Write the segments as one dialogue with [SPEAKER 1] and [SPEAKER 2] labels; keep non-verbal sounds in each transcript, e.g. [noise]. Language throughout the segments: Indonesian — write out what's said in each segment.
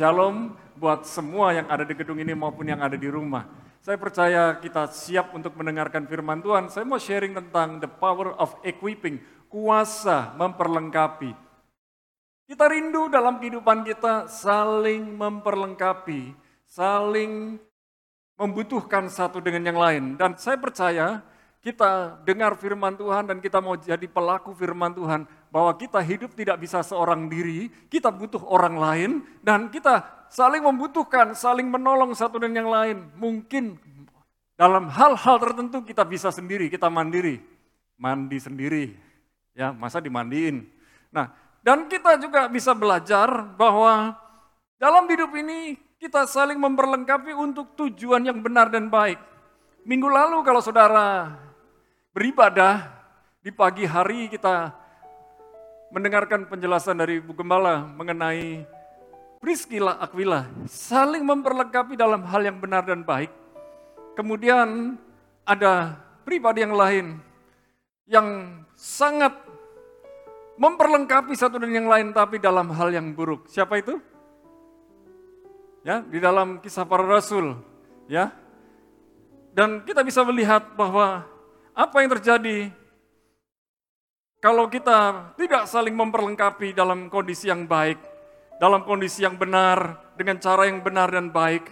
[SPEAKER 1] Shalom buat semua yang ada di gedung ini maupun yang ada di rumah. Saya percaya kita siap untuk mendengarkan firman Tuhan. Saya mau sharing tentang the power of equipping, kuasa memperlengkapi. Kita rindu dalam kehidupan kita saling memperlengkapi, saling membutuhkan satu dengan yang lain. Dan saya percaya kita dengar firman Tuhan dan kita mau jadi pelaku firman Tuhan, bahwa kita hidup tidak bisa seorang diri, kita butuh orang lain, dan kita saling membutuhkan, saling menolong satu dan yang lain. Mungkin dalam hal-hal tertentu kita bisa sendiri, kita mandiri, mandi sendiri, ya masa dimandiin. Nah, dan kita juga bisa belajar bahwa dalam hidup ini kita saling memperlengkapi untuk tujuan yang benar dan baik. Minggu lalu kalau saudara beribadah di pagi hari kita mendengarkan penjelasan dari Bu Gembala mengenai Priscilla Aquila saling memperlengkapi dalam hal yang benar dan baik. Kemudian ada pribadi yang lain yang sangat memperlengkapi satu dan yang lain tapi dalam hal yang buruk. Siapa itu? Ya, di dalam kisah para rasul, ya. Dan kita bisa melihat bahwa apa yang terjadi kalau kita tidak saling memperlengkapi dalam kondisi yang baik, dalam kondisi yang benar, dengan cara yang benar dan baik,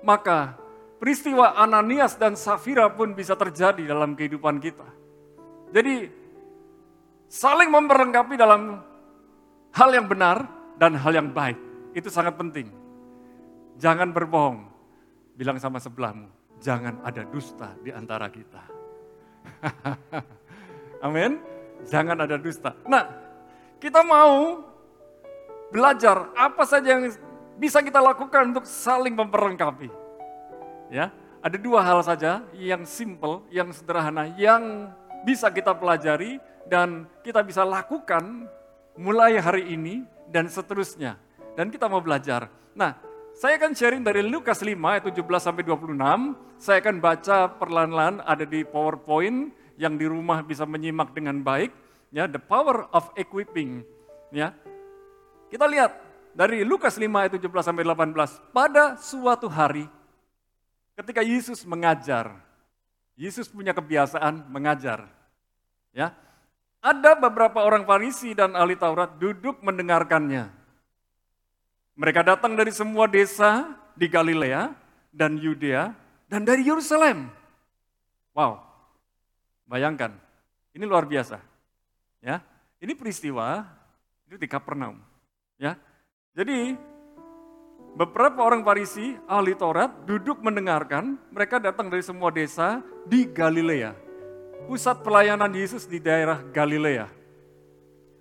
[SPEAKER 1] maka peristiwa Ananias dan Safira pun bisa terjadi dalam kehidupan kita. Jadi saling memperlengkapi dalam hal yang benar dan hal yang baik. Itu sangat penting. Jangan berbohong. Bilang sama sebelahmu, jangan ada dusta di antara kita. [laughs] Amin. Jangan ada dusta. Nah, kita mau belajar apa saja yang bisa kita lakukan untuk saling memperlengkapi. Ya, ada dua hal saja yang simple, yang sederhana, yang bisa kita pelajari dan kita bisa lakukan mulai hari ini dan seterusnya. Dan kita mau belajar. Nah, saya akan sharing dari Lukas 5 ayat 17 sampai 26. Saya akan baca perlahan-lahan ada di PowerPoint yang di rumah bisa menyimak dengan baik. Ya, the power of equipping. Ya. Kita lihat dari Lukas 5 ayat 17 sampai 18. Pada suatu hari ketika Yesus mengajar. Yesus punya kebiasaan mengajar. Ya. Ada beberapa orang Farisi dan ahli Taurat duduk mendengarkannya. Mereka datang dari semua desa di Galilea dan Yudea dan dari Yerusalem. Wow, bayangkan, ini luar biasa. Ya, ini peristiwa itu di Kapernaum. Ya, jadi beberapa orang Farisi, ahli Taurat, duduk mendengarkan. Mereka datang dari semua desa di Galilea. Pusat pelayanan Yesus di daerah Galilea.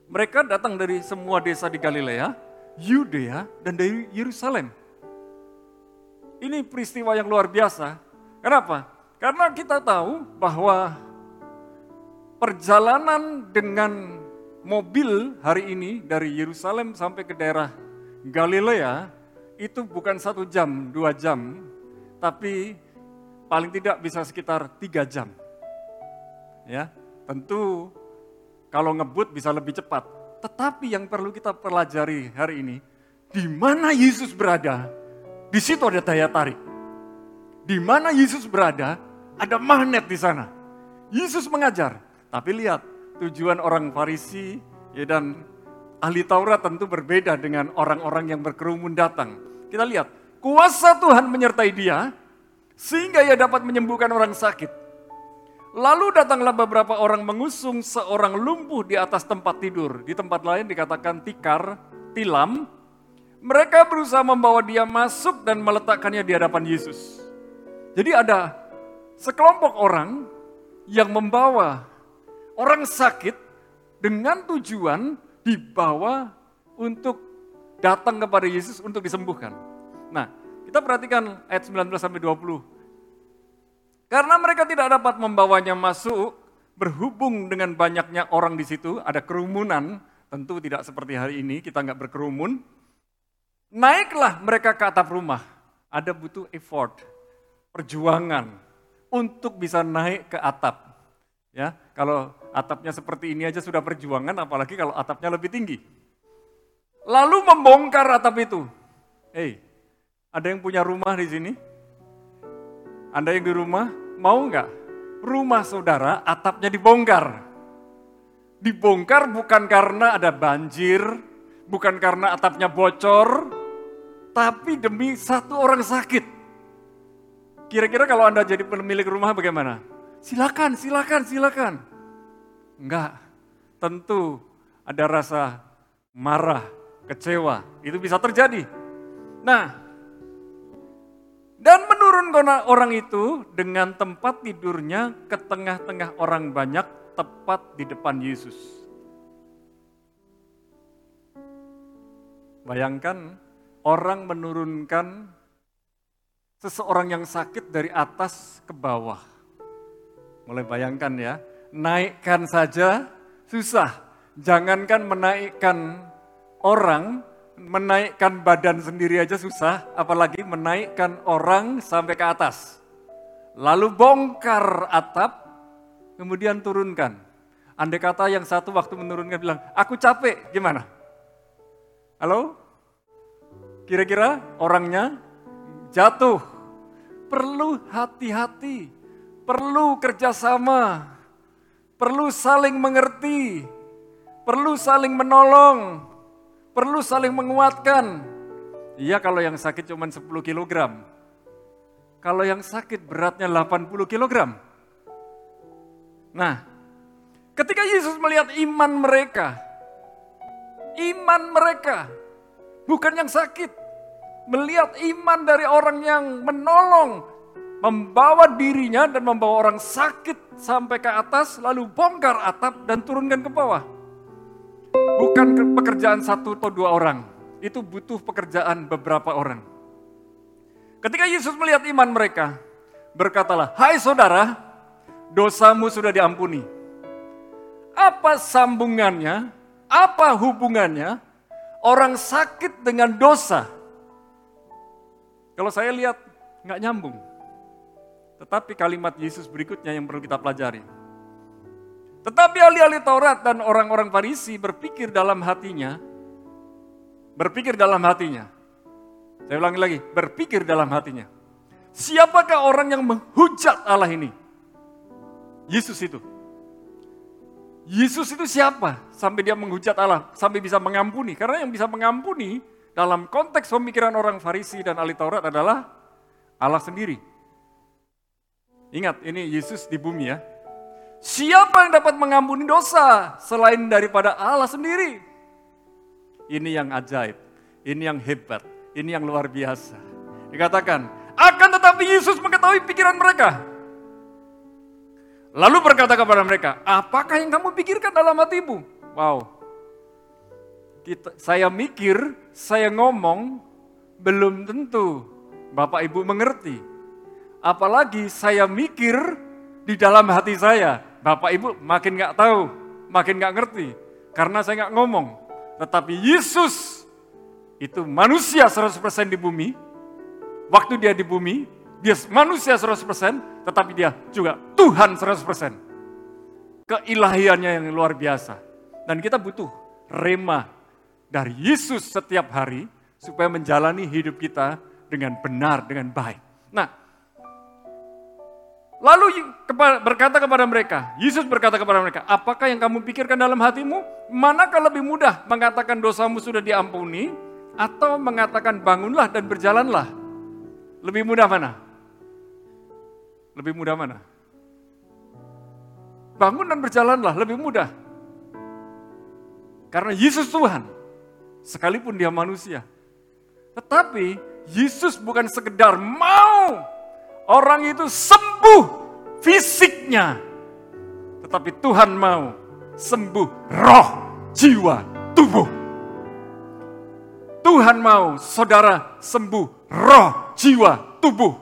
[SPEAKER 1] Mereka datang dari semua desa di Galilea, Yudea, dan dari Yerusalem. Ini peristiwa yang luar biasa. Kenapa? Karena kita tahu bahwa perjalanan dengan mobil hari ini dari Yerusalem sampai ke daerah Galilea itu bukan satu jam, dua jam, tapi paling tidak bisa sekitar tiga jam. Ya, tentu kalau ngebut bisa lebih cepat, tetapi yang perlu kita pelajari hari ini, di mana Yesus berada, di situ ada daya tarik. Di mana Yesus berada, ada magnet di sana. Yesus mengajar, tapi lihat tujuan orang Farisi ya dan ahli Taurat tentu berbeda dengan orang-orang yang berkerumun datang. Kita lihat, kuasa Tuhan menyertai dia sehingga ia dapat menyembuhkan orang sakit. Lalu datanglah beberapa orang mengusung seorang lumpuh di atas tempat tidur. Di tempat lain dikatakan tikar, tilam. Mereka berusaha membawa dia masuk dan meletakkannya di hadapan Yesus. Jadi ada sekelompok orang yang membawa orang sakit dengan tujuan dibawa untuk datang kepada Yesus untuk disembuhkan. Nah, kita perhatikan ayat 19 sampai 20. Karena mereka tidak dapat membawanya masuk, berhubung dengan banyaknya orang di situ, ada kerumunan, tentu tidak seperti hari ini, kita nggak berkerumun. Naiklah mereka ke atap rumah, ada butuh effort, perjuangan untuk bisa naik ke atap. Ya, kalau atapnya seperti ini aja sudah perjuangan, apalagi kalau atapnya lebih tinggi. Lalu membongkar atap itu. Hey, ada yang punya rumah di sini? Anda yang di rumah, mau nggak? Rumah saudara atapnya dibongkar. Dibongkar bukan karena ada banjir, bukan karena atapnya bocor, tapi demi satu orang sakit. Kira-kira kalau Anda jadi pemilik rumah bagaimana? Silakan, silakan, silakan. Enggak, tentu ada rasa marah, kecewa. Itu bisa terjadi. Nah, dan menurunkan orang itu dengan tempat tidurnya ke tengah-tengah orang banyak tepat di depan Yesus. Bayangkan orang menurunkan seseorang yang sakit dari atas ke bawah. Mulai bayangkan ya, naikkan saja susah. Jangankan menaikkan orang, menaikkan badan sendiri aja susah, apalagi menaikkan orang sampai ke atas. Lalu bongkar atap, kemudian turunkan. Andai kata yang satu waktu menurunkan bilang, aku capek, gimana? Halo? Kira-kira orangnya jatuh. Perlu hati-hati, perlu kerjasama, perlu saling mengerti, perlu saling menolong, perlu saling menguatkan. Iya kalau yang sakit cuma 10 kg. Kalau yang sakit beratnya 80 kg. Nah, ketika Yesus melihat iman mereka, iman mereka, bukan yang sakit, melihat iman dari orang yang menolong, membawa dirinya dan membawa orang sakit sampai ke atas, lalu bongkar atap dan turunkan ke bawah. Bukan pekerjaan satu atau dua orang, itu butuh pekerjaan beberapa orang. Ketika Yesus melihat iman mereka, berkatalah, "Hai saudara, dosamu sudah diampuni." Apa sambungannya? Apa hubungannya orang sakit dengan dosa? Kalau saya lihat nggak nyambung. Tetapi kalimat Yesus berikutnya yang perlu kita pelajari. Tetapi ahli-ahli Taurat dan orang-orang Farisi berpikir dalam hatinya, berpikir dalam hatinya. Saya ulangi lagi, berpikir dalam hatinya. Siapakah orang yang menghujat Allah ini? Yesus itu. Yesus itu siapa? Sampai dia menghujat Allah, sampai bisa mengampuni. Karena yang bisa mengampuni dalam konteks pemikiran orang Farisi dan ahli Taurat adalah Allah sendiri. Ingat, ini Yesus di bumi ya. Siapa yang dapat mengampuni dosa selain daripada Allah sendiri? Ini yang ajaib, ini yang hebat, ini yang luar biasa. Dikatakan, akan tetapi Yesus mengetahui pikiran mereka. Lalu berkata kepada mereka, apakah yang kamu pikirkan dalam hatimu? Wow, kita, saya mikir, saya ngomong, belum tentu Bapak Ibu mengerti. Apalagi saya mikir di dalam hati saya, Bapak Ibu makin gak tahu, makin gak ngerti. Karena saya gak ngomong. Tetapi Yesus itu manusia 100% di bumi. Waktu dia di bumi, dia manusia 100%, tetapi dia juga Tuhan 100%. Keilahiannya yang luar biasa. Dan kita butuh rema dari Yesus setiap hari supaya menjalani hidup kita dengan benar, dengan baik. Nah, lalu berkata kepada mereka, Yesus berkata kepada mereka, apakah yang kamu pikirkan dalam hatimu? Manakah lebih mudah mengatakan dosamu sudah diampuni atau mengatakan bangunlah dan berjalanlah? Lebih mudah mana? Lebih mudah mana? Bangun dan berjalanlah, lebih mudah. Karena Yesus Tuhan, sekalipun dia manusia. Tetapi Yesus bukan sekedar mau orang itu sembuh fisiknya. Tetapi Tuhan mau sembuh roh, jiwa, tubuh. Tuhan mau saudara sembuh roh, jiwa, tubuh.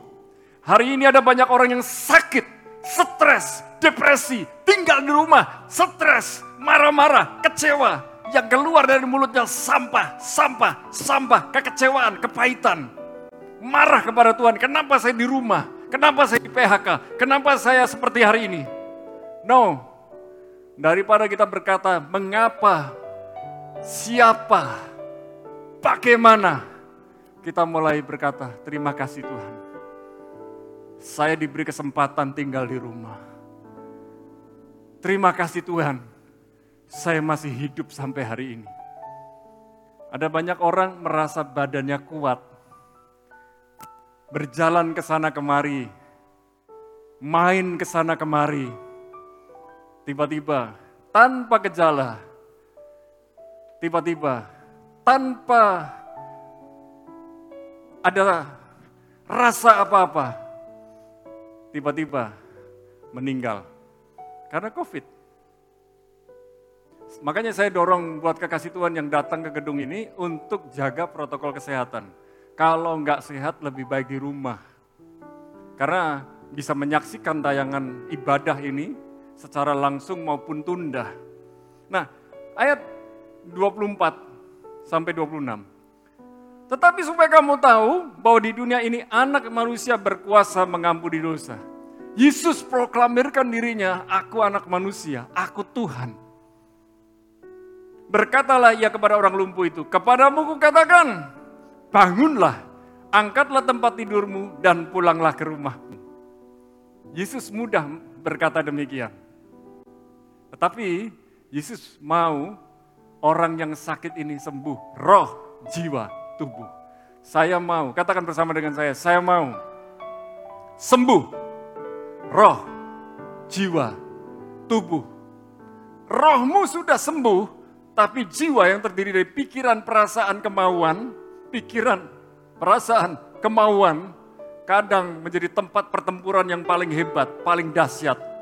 [SPEAKER 1] Hari ini ada banyak orang yang sakit, stres, depresi, tinggal di rumah, stres, marah-marah, kecewa. Yang keluar dari mulutnya sampah, sampah, sampah, kekecewaan, kepahitan. Marah kepada Tuhan, kenapa saya di rumah? Kenapa saya di PHK? Kenapa saya seperti hari ini? No, daripada kita berkata mengapa, siapa, bagaimana, kita mulai berkata, terima kasih Tuhan. Saya diberi kesempatan tinggal di rumah. Terima kasih Tuhan, saya masih hidup sampai hari ini. Ada banyak orang merasa badannya kuat, berjalan ke sana kemari, main ke sana kemari, tiba-tiba tanpa gejala, tiba-tiba tanpa ada rasa apa-apa, tiba-tiba meninggal karena COVID. Makanya saya dorong buat kekasih Tuhan yang datang ke gedung ini untuk jaga protokol kesehatan. Kalau nggak sehat lebih baik di rumah. Karena bisa menyaksikan tayangan ibadah ini secara langsung maupun tunda. Nah, ayat 24 sampai 26. Tetapi supaya kamu tahu bahwa di dunia ini anak manusia berkuasa mengampuni dosa. Yesus proklamirkan dirinya, aku anak manusia, aku Tuhan. Berkatalah ia kepada orang lumpuh itu, kepadamu kukatakan, bangunlah, angkatlah tempat tidurmu dan pulanglah ke rumahmu. Yesus mudah berkata demikian. Tetapi Yesus mau orang yang sakit ini sembuh, roh, jiwa, tubuh. Saya mau, katakan bersama dengan saya, saya mau sembuh, roh, jiwa, tubuh. Rohmu sudah sembuh, tapi jiwa yang terdiri dari pikiran, perasaan, kemauan, pikiran, perasaan, kemauan, kadang menjadi tempat pertempuran yang paling hebat, paling dahsyat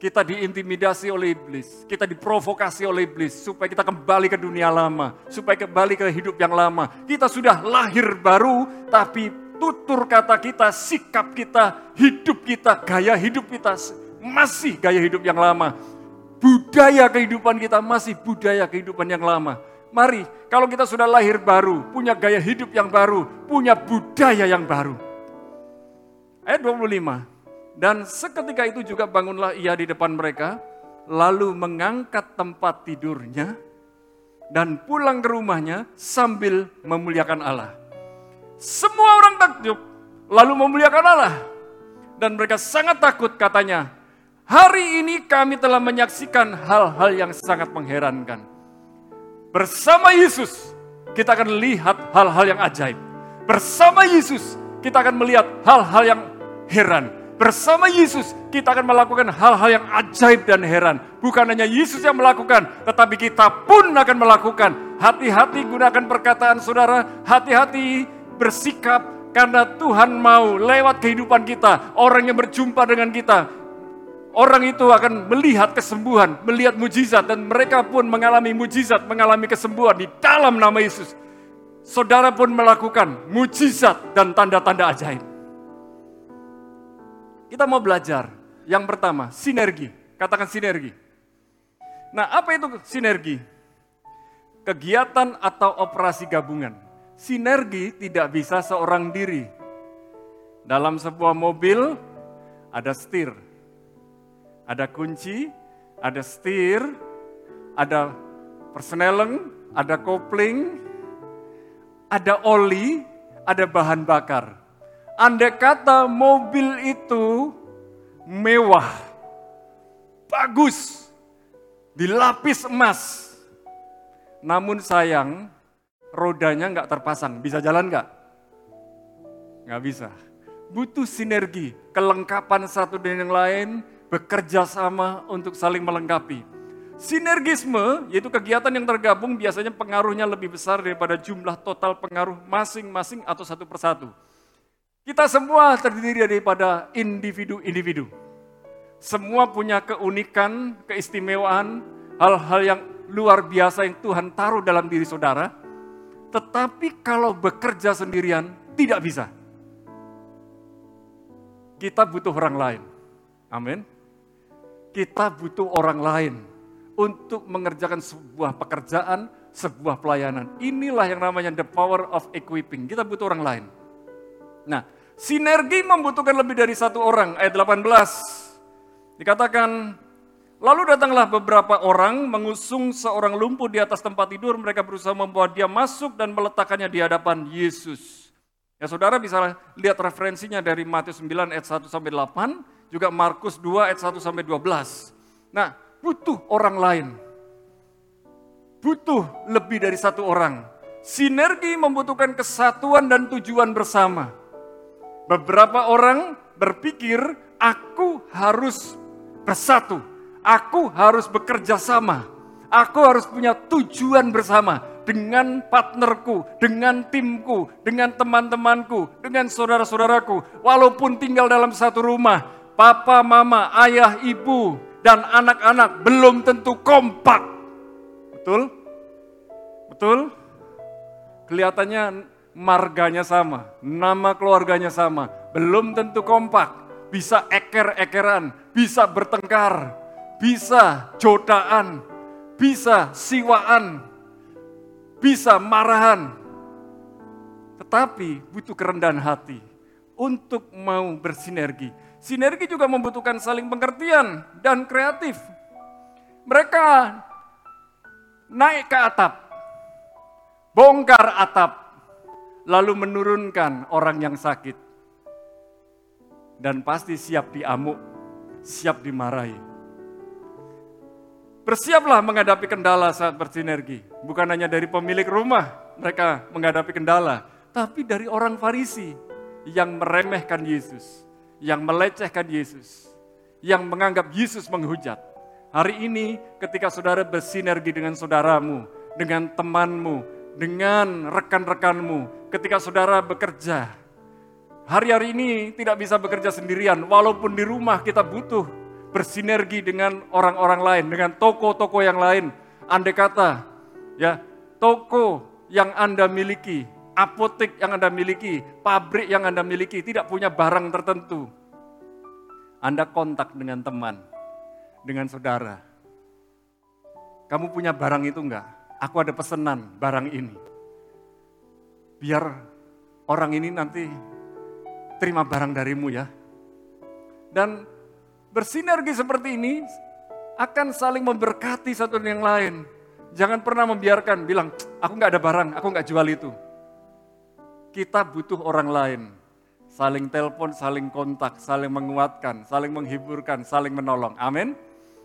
[SPEAKER 1] kita diintimidasi oleh iblis, kita diprovokasi oleh iblis supaya kita kembali ke dunia lama, supaya kembali ke hidup yang lama. Kita sudah lahir baru, tapi tutur kata kita, sikap kita, hidup kita, gaya hidup kita masih gaya hidup yang lama. Budaya kehidupan kita masih budaya kehidupan yang lama. Mari, kalau kita sudah lahir baru, punya gaya hidup yang baru, punya budaya yang baru. Ayat 25, dan seketika itu juga bangunlah ia di depan mereka, lalu mengangkat tempat tidurnya, dan pulang ke rumahnya sambil memuliakan Allah. Semua orang takjub, lalu memuliakan Allah. Dan mereka sangat takut katanya, hari ini kami telah menyaksikan hal-hal yang sangat mengherankan. Bersama Yesus, kita akan lihat hal-hal yang ajaib. Bersama Yesus, kita akan melihat hal-hal yang heran Bersama Yesus kita akan melakukan hal-hal yang ajaib dan heran. Bukan hanya Yesus yang melakukan, tetapi kita pun akan melakukan. Hati-hati gunakan perkataan saudara, hati-hati bersikap karena Tuhan mau lewat kehidupan kita, orang yang berjumpa dengan kita, orang itu akan melihat kesembuhan, melihat mujizat dan mereka pun mengalami mujizat, mengalami kesembuhan di dalam nama Yesus. Saudara pun melakukan mujizat dan tanda-tanda ajaib. Kita mau belajar. Yang pertama, sinergi. Katakan sinergi. Nah, apa itu sinergi? Kegiatan atau operasi gabungan. Sinergi tidak bisa seorang diri. Dalam sebuah mobil ada setir, ada kunci, ada setir, ada persneleng, ada kopling, ada oli, ada bahan bakar. Andai kata mobil itu mewah, bagus, dilapis emas. Namun sayang, rodanya nggak terpasang. Bisa jalan nggak? Nggak bisa. Butuh sinergi, kelengkapan satu dengan yang lain, bekerja sama untuk saling melengkapi. Sinergisme, yaitu kegiatan yang tergabung biasanya pengaruhnya lebih besar daripada jumlah total pengaruh masing-masing atau satu persatu. Kita semua terdiri daripada individu-individu. Semua punya keunikan, keistimewaan, hal-hal yang luar biasa yang Tuhan taruh dalam diri saudara. Tetapi kalau bekerja sendirian, tidak bisa. Kita butuh orang lain. Amin. Kita butuh orang lain untuk mengerjakan sebuah pekerjaan, sebuah pelayanan. Inilah yang namanya the power of equipping. Kita butuh orang lain. Nah, Sinergi membutuhkan lebih dari satu orang. Ayat 18. Dikatakan, Lalu datanglah beberapa orang mengusung seorang lumpuh di atas tempat tidur. Mereka berusaha membawa dia masuk dan meletakkannya di hadapan Yesus. Ya saudara bisa lihat referensinya dari Matius 9 ayat 1 sampai 8, juga Markus 2 ayat 1 sampai 12. Nah, butuh orang lain. Butuh lebih dari satu orang. Sinergi membutuhkan kesatuan dan tujuan bersama. Beberapa orang berpikir aku harus bersatu Aku harus bekerja sama. Aku harus punya tujuan bersama dengan partnerku, dengan timku, dengan teman-temanku, dengan saudara-saudaraku. Walaupun tinggal dalam satu rumah, papa, mama, ayah, ibu, dan anak-anak belum tentu kompak. Betul? Betul? Kelihatannya marganya sama, nama keluarganya sama, belum tentu kompak, bisa eker-ekeran, bisa bertengkar, bisa jotaan, bisa siwaan, bisa marahan. Tetapi butuh kerendahan hati untuk mau bersinergi. Sinergi juga membutuhkan saling pengertian dan kreatif. Mereka naik ke atap, bongkar atap, lalu menurunkan orang yang sakit. Dan pasti siap diamuk, siap dimarahi Bersiaplah menghadapi kendala saat bersinergi. Bukan hanya dari pemilik rumah mereka menghadapi kendala, tapi dari orang Farisi yang meremehkan Yesus, yang melecehkan Yesus, yang menganggap Yesus menghujat. Hari ini ketika saudara bersinergi dengan saudaramu, dengan temanmu, dengan rekan-rekanmu, ketika saudara bekerja, hari-hari ini tidak bisa bekerja sendirian, walaupun di rumah kita butuh bersinergi dengan orang-orang lain, dengan toko-toko yang lain. Andai kata, ya, toko yang Anda miliki, apotek yang Anda miliki, pabrik yang Anda miliki, tidak punya barang tertentu. Anda kontak dengan teman, dengan saudara. Kamu punya barang itu enggak? Aku ada pesanan barang ini. Biar orang ini nanti terima barang darimu ya. Dan Bersinergi seperti ini akan saling memberkati satu dengan yang lain. Jangan pernah membiarkan bilang, aku nggak ada barang, aku nggak jual itu. Kita butuh orang lain. Saling telepon, saling kontak, saling menguatkan, saling menghiburkan, saling menolong. Amin.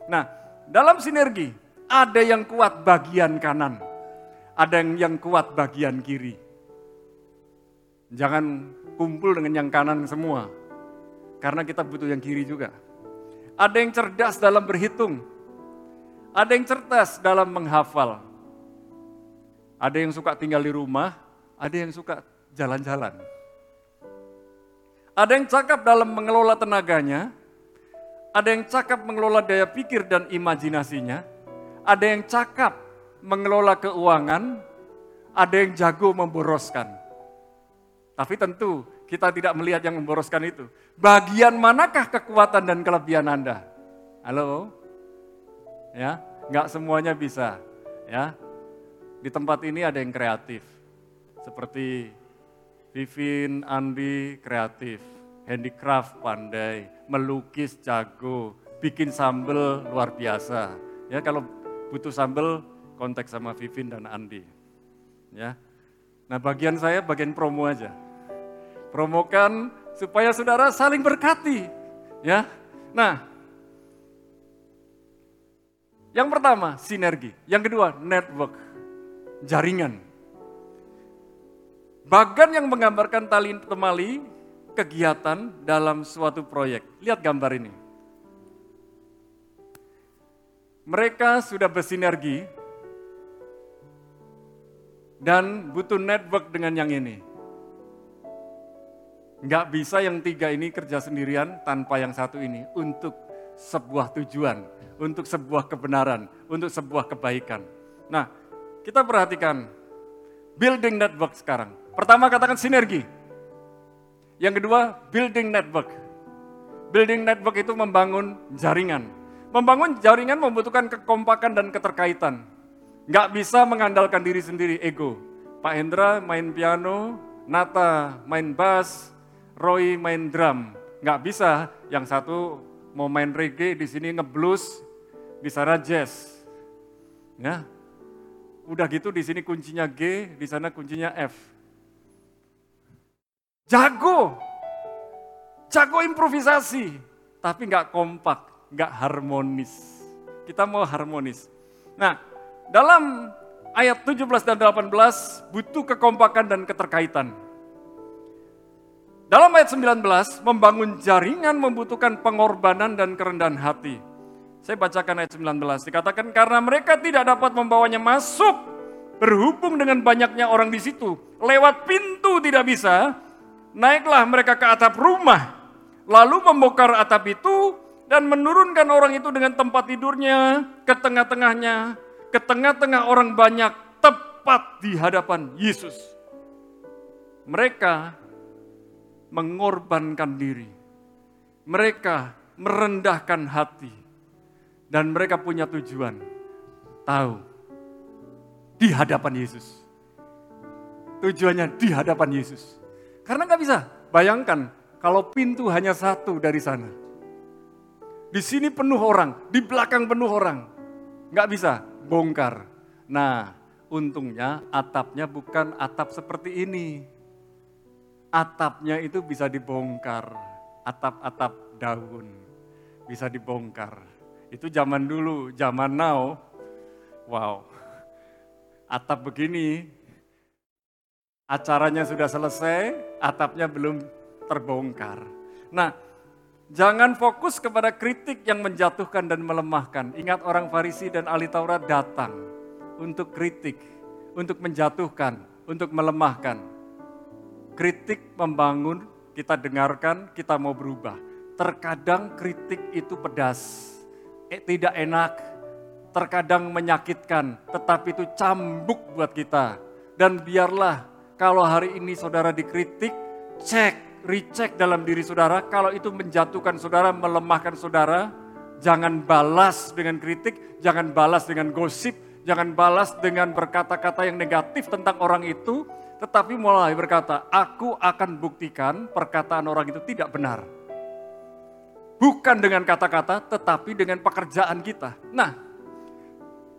[SPEAKER 1] Nah, dalam sinergi, ada yang kuat bagian kanan, ada yang, yang kuat bagian kiri. Jangan kumpul dengan yang kanan semua, karena kita butuh yang kiri juga. Ada yang cerdas dalam berhitung. Ada yang cerdas dalam menghafal. Ada yang suka tinggal di rumah, ada yang suka jalan-jalan. Ada yang cakap dalam mengelola tenaganya, ada yang cakap mengelola daya pikir dan imajinasinya, ada yang cakap mengelola keuangan, ada yang jago memboroskan. Tapi tentu kita tidak melihat yang memboroskan itu. Bagian manakah kekuatan dan kelebihan Anda? Halo? Ya, nggak semuanya bisa. Ya, di tempat ini ada yang kreatif, seperti Vivin, Andi kreatif, handicraft pandai, melukis jago, bikin sambel luar biasa. Ya, kalau butuh sambel kontak sama Vivin dan Andi. Ya. Nah, bagian saya bagian promo aja promokan supaya saudara saling berkati. Ya. Nah, yang pertama sinergi, yang kedua network, jaringan. Bagan yang menggambarkan tali temali kegiatan dalam suatu proyek. Lihat gambar ini. Mereka sudah bersinergi dan butuh network dengan yang ini. Nggak bisa yang tiga ini kerja sendirian tanpa yang satu ini untuk sebuah tujuan, untuk sebuah kebenaran, untuk sebuah kebaikan. Nah, kita perhatikan building network sekarang. Pertama katakan sinergi. Yang kedua, building network. Building network itu membangun jaringan. Membangun jaringan membutuhkan kekompakan dan keterkaitan. Nggak bisa mengandalkan diri sendiri, ego. Pak Hendra main piano, Nata main bass, Roy main drum. Nggak bisa, yang satu mau main reggae di sini ngeblues, di sana jazz. Ya. Udah gitu di sini kuncinya G, di sana kuncinya F. Jago. Jago improvisasi, tapi nggak kompak, nggak harmonis. Kita mau harmonis. Nah, dalam ayat 17 dan 18 butuh kekompakan dan keterkaitan. Dalam ayat 19, membangun jaringan membutuhkan pengorbanan dan kerendahan hati. Saya bacakan ayat 19, dikatakan karena mereka tidak dapat membawanya masuk, berhubung dengan banyaknya orang di situ, lewat pintu tidak bisa, naiklah mereka ke atap rumah, lalu membongkar atap itu dan menurunkan orang itu dengan tempat tidurnya ke tengah-tengahnya, ke tengah-tengah orang banyak, tepat di hadapan Yesus. Mereka mengorbankan diri. Mereka merendahkan hati. Dan mereka punya tujuan. Tahu. Di hadapan Yesus. Tujuannya di hadapan Yesus. Karena nggak bisa. Bayangkan kalau pintu hanya satu dari sana. Di sini penuh orang, di belakang penuh orang. Nggak bisa, bongkar. Nah, untungnya atapnya bukan atap seperti ini atapnya itu bisa dibongkar. Atap-atap daun bisa dibongkar. Itu zaman dulu, zaman now. Wow. Atap begini, acaranya sudah selesai, atapnya belum terbongkar. Nah, jangan fokus kepada kritik yang menjatuhkan dan melemahkan. Ingat orang Farisi dan ahli Taurat datang untuk kritik, untuk menjatuhkan, untuk melemahkan Kritik membangun, kita dengarkan, kita mau berubah. Terkadang kritik itu pedas, eh, tidak enak, terkadang menyakitkan, tetapi itu cambuk buat kita. Dan biarlah kalau hari ini saudara dikritik, cek, recheck dalam diri saudara, kalau itu menjatuhkan saudara, melemahkan saudara, jangan balas dengan kritik, jangan balas dengan gosip, jangan balas dengan berkata-kata yang negatif tentang orang itu, tetapi mulai berkata, aku akan buktikan perkataan orang itu tidak benar. Bukan dengan kata-kata, tetapi dengan pekerjaan kita. Nah,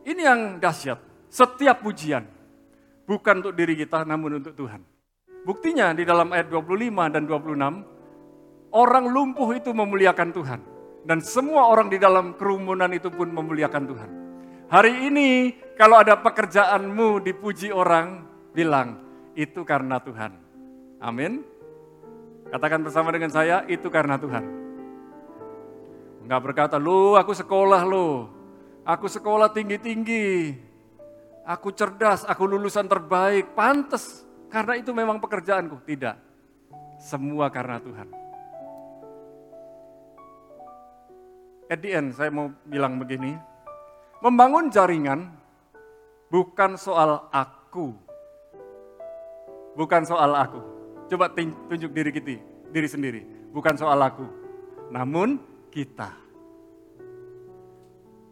[SPEAKER 1] ini yang dahsyat. Setiap pujian, bukan untuk diri kita, namun untuk Tuhan. Buktinya di dalam ayat 25 dan 26, orang lumpuh itu memuliakan Tuhan. Dan semua orang di dalam kerumunan itu pun memuliakan Tuhan. Hari ini kalau ada pekerjaanmu dipuji orang, bilang, itu karena Tuhan. Amin. Katakan bersama dengan saya, itu karena Tuhan. Enggak berkata, lu aku sekolah lu, aku sekolah tinggi-tinggi, aku cerdas, aku lulusan terbaik, pantas. Karena itu memang pekerjaanku. Tidak, semua karena Tuhan. At the end, saya mau bilang begini, membangun jaringan bukan soal aku, bukan soal aku. Coba tunjuk diri kita, diri sendiri. Bukan soal aku, namun kita.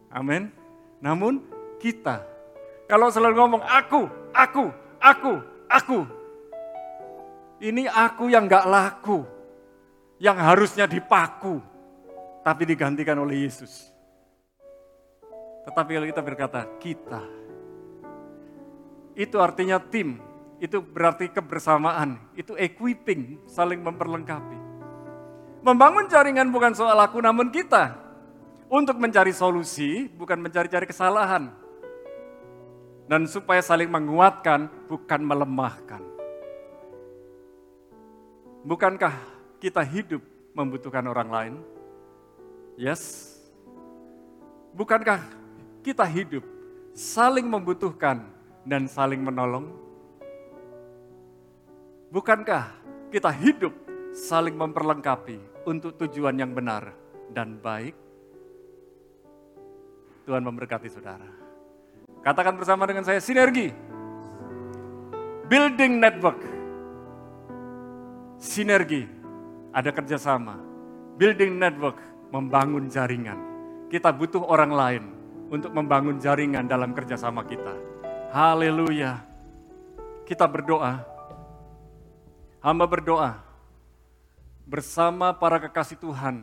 [SPEAKER 1] Amin. Namun kita. Kalau selalu ngomong aku, aku, aku, aku. Ini aku yang gak laku. Yang harusnya dipaku. Tapi digantikan oleh Yesus. Tetapi kalau kita berkata, kita. Itu artinya tim, itu berarti kebersamaan, itu equipping, saling memperlengkapi. Membangun jaringan bukan soal aku namun kita. Untuk mencari solusi, bukan mencari-cari kesalahan. Dan supaya saling menguatkan, bukan melemahkan. Bukankah kita hidup membutuhkan orang lain? Yes. Bukankah kita hidup saling membutuhkan dan saling menolong? Bukankah kita hidup saling memperlengkapi untuk tujuan yang benar dan baik? Tuhan memberkati saudara. Katakan bersama dengan saya, sinergi. Building network. Sinergi, ada kerjasama. Building network, membangun jaringan. Kita butuh orang lain untuk membangun jaringan dalam kerjasama kita. Haleluya. Kita berdoa, Hamba berdoa bersama para kekasih Tuhan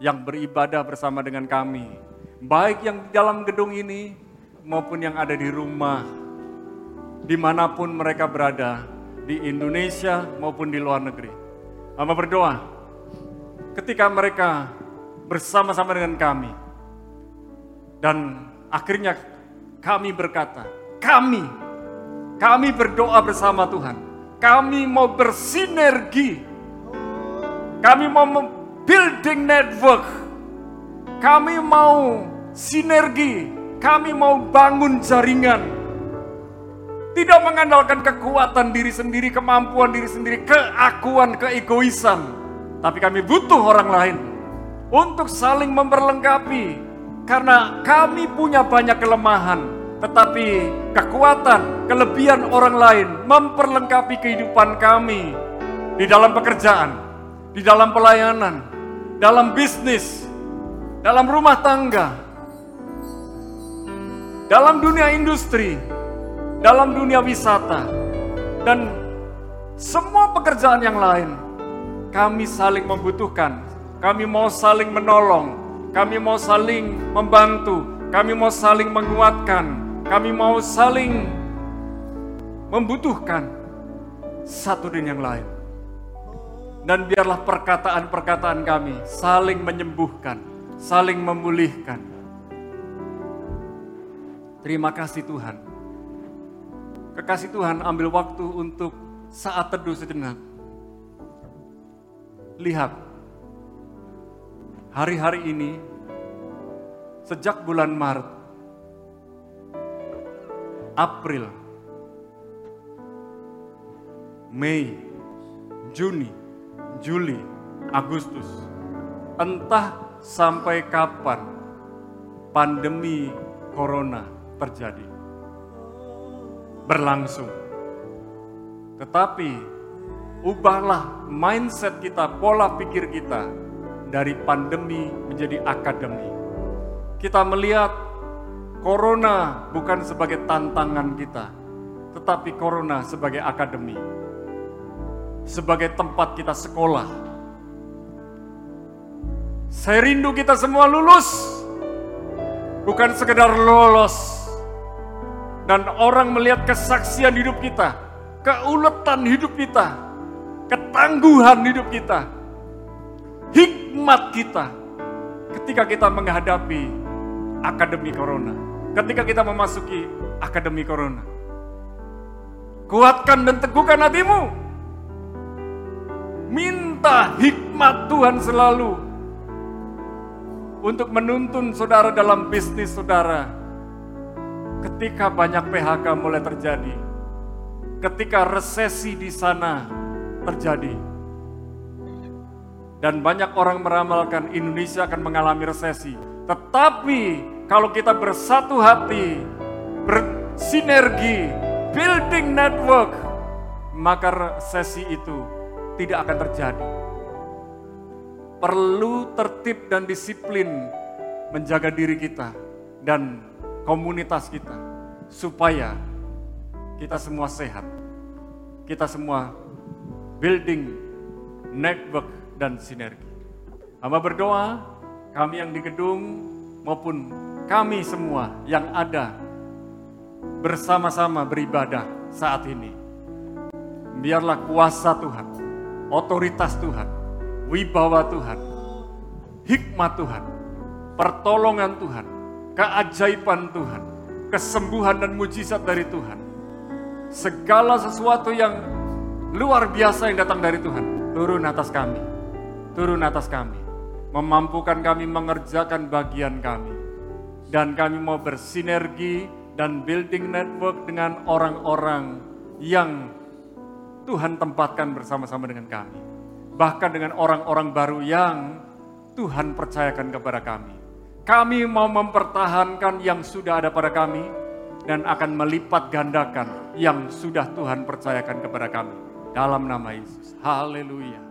[SPEAKER 1] yang beribadah bersama dengan kami, baik yang di dalam gedung ini maupun yang ada di rumah, di mana pun mereka berada, di Indonesia maupun di luar negeri. Hamba berdoa, ketika mereka bersama-sama dengan kami, dan akhirnya kami berkata, kami, kami berdoa bersama Tuhan, kami mau bersinergi, kami mau building network, kami mau sinergi, kami mau bangun jaringan. Tidak mengandalkan kekuatan diri sendiri, kemampuan diri sendiri, keakuan, keegoisan. Tapi kami butuh orang lain untuk saling memperlengkapi. Karena kami punya banyak kelemahan, tetapi kekuatan, kelebihan orang lain memperlengkapi kehidupan kami di dalam pekerjaan, di dalam pelayanan, dalam bisnis, dalam rumah tangga, dalam dunia industri, dalam dunia wisata, dan semua pekerjaan yang lain. Kami saling membutuhkan, kami mau saling menolong, kami mau saling membantu, kami mau saling menguatkan, kami mau saling membutuhkan satu dan yang lain. Dan biarlah perkataan-perkataan kami saling menyembuhkan, saling memulihkan. Terima kasih Tuhan. Kekasih Tuhan ambil waktu untuk saat teduh sejenak. Lihat, hari-hari ini sejak bulan Maret, April, Mei, Juni, Juli, Agustus, entah sampai kapan pandemi corona terjadi, berlangsung. Tetapi ubahlah mindset kita, pola pikir kita dari pandemi menjadi akademi. Kita melihat corona bukan sebagai tantangan kita, tetapi corona sebagai akademi. Sebagai tempat kita sekolah. Saya rindu kita semua lulus. Bukan sekedar lolos. Dan orang melihat kesaksian hidup kita, keuletan hidup kita, ketangguhan hidup kita, hikmat kita ketika kita menghadapi akademi corona, ketika kita memasuki akademi corona. Kuatkan dan teguhkan hatimu. Minta hikmat Tuhan selalu untuk menuntun saudara dalam bisnis saudara. Ketika banyak PHK mulai terjadi, ketika resesi di sana terjadi, dan banyak orang meramalkan Indonesia akan mengalami resesi. Tetapi kalau kita bersatu hati, bersinergi, building network, maka resesi itu tidak akan terjadi. Perlu tertib dan disiplin menjaga diri kita dan komunitas kita supaya kita semua sehat. Kita semua building network dan sinergi. Hamba berdoa, kami yang di gedung maupun kami semua yang ada bersama-sama beribadah saat ini. Biarlah kuasa Tuhan, otoritas Tuhan, wibawa Tuhan, hikmat Tuhan, pertolongan Tuhan, keajaiban Tuhan, kesembuhan dan mujizat dari Tuhan. Segala sesuatu yang luar biasa yang datang dari Tuhan, turun atas kami, turun atas kami, memampukan kami mengerjakan bagian kami. Dan kami mau bersinergi dan building network dengan orang-orang yang Tuhan tempatkan bersama-sama dengan kami. Bahkan dengan orang-orang baru yang Tuhan percayakan kepada kami. Kami mau mempertahankan yang sudah ada pada kami dan akan melipat gandakan yang sudah Tuhan percayakan kepada kami. Dalam nama Yesus. Haleluya.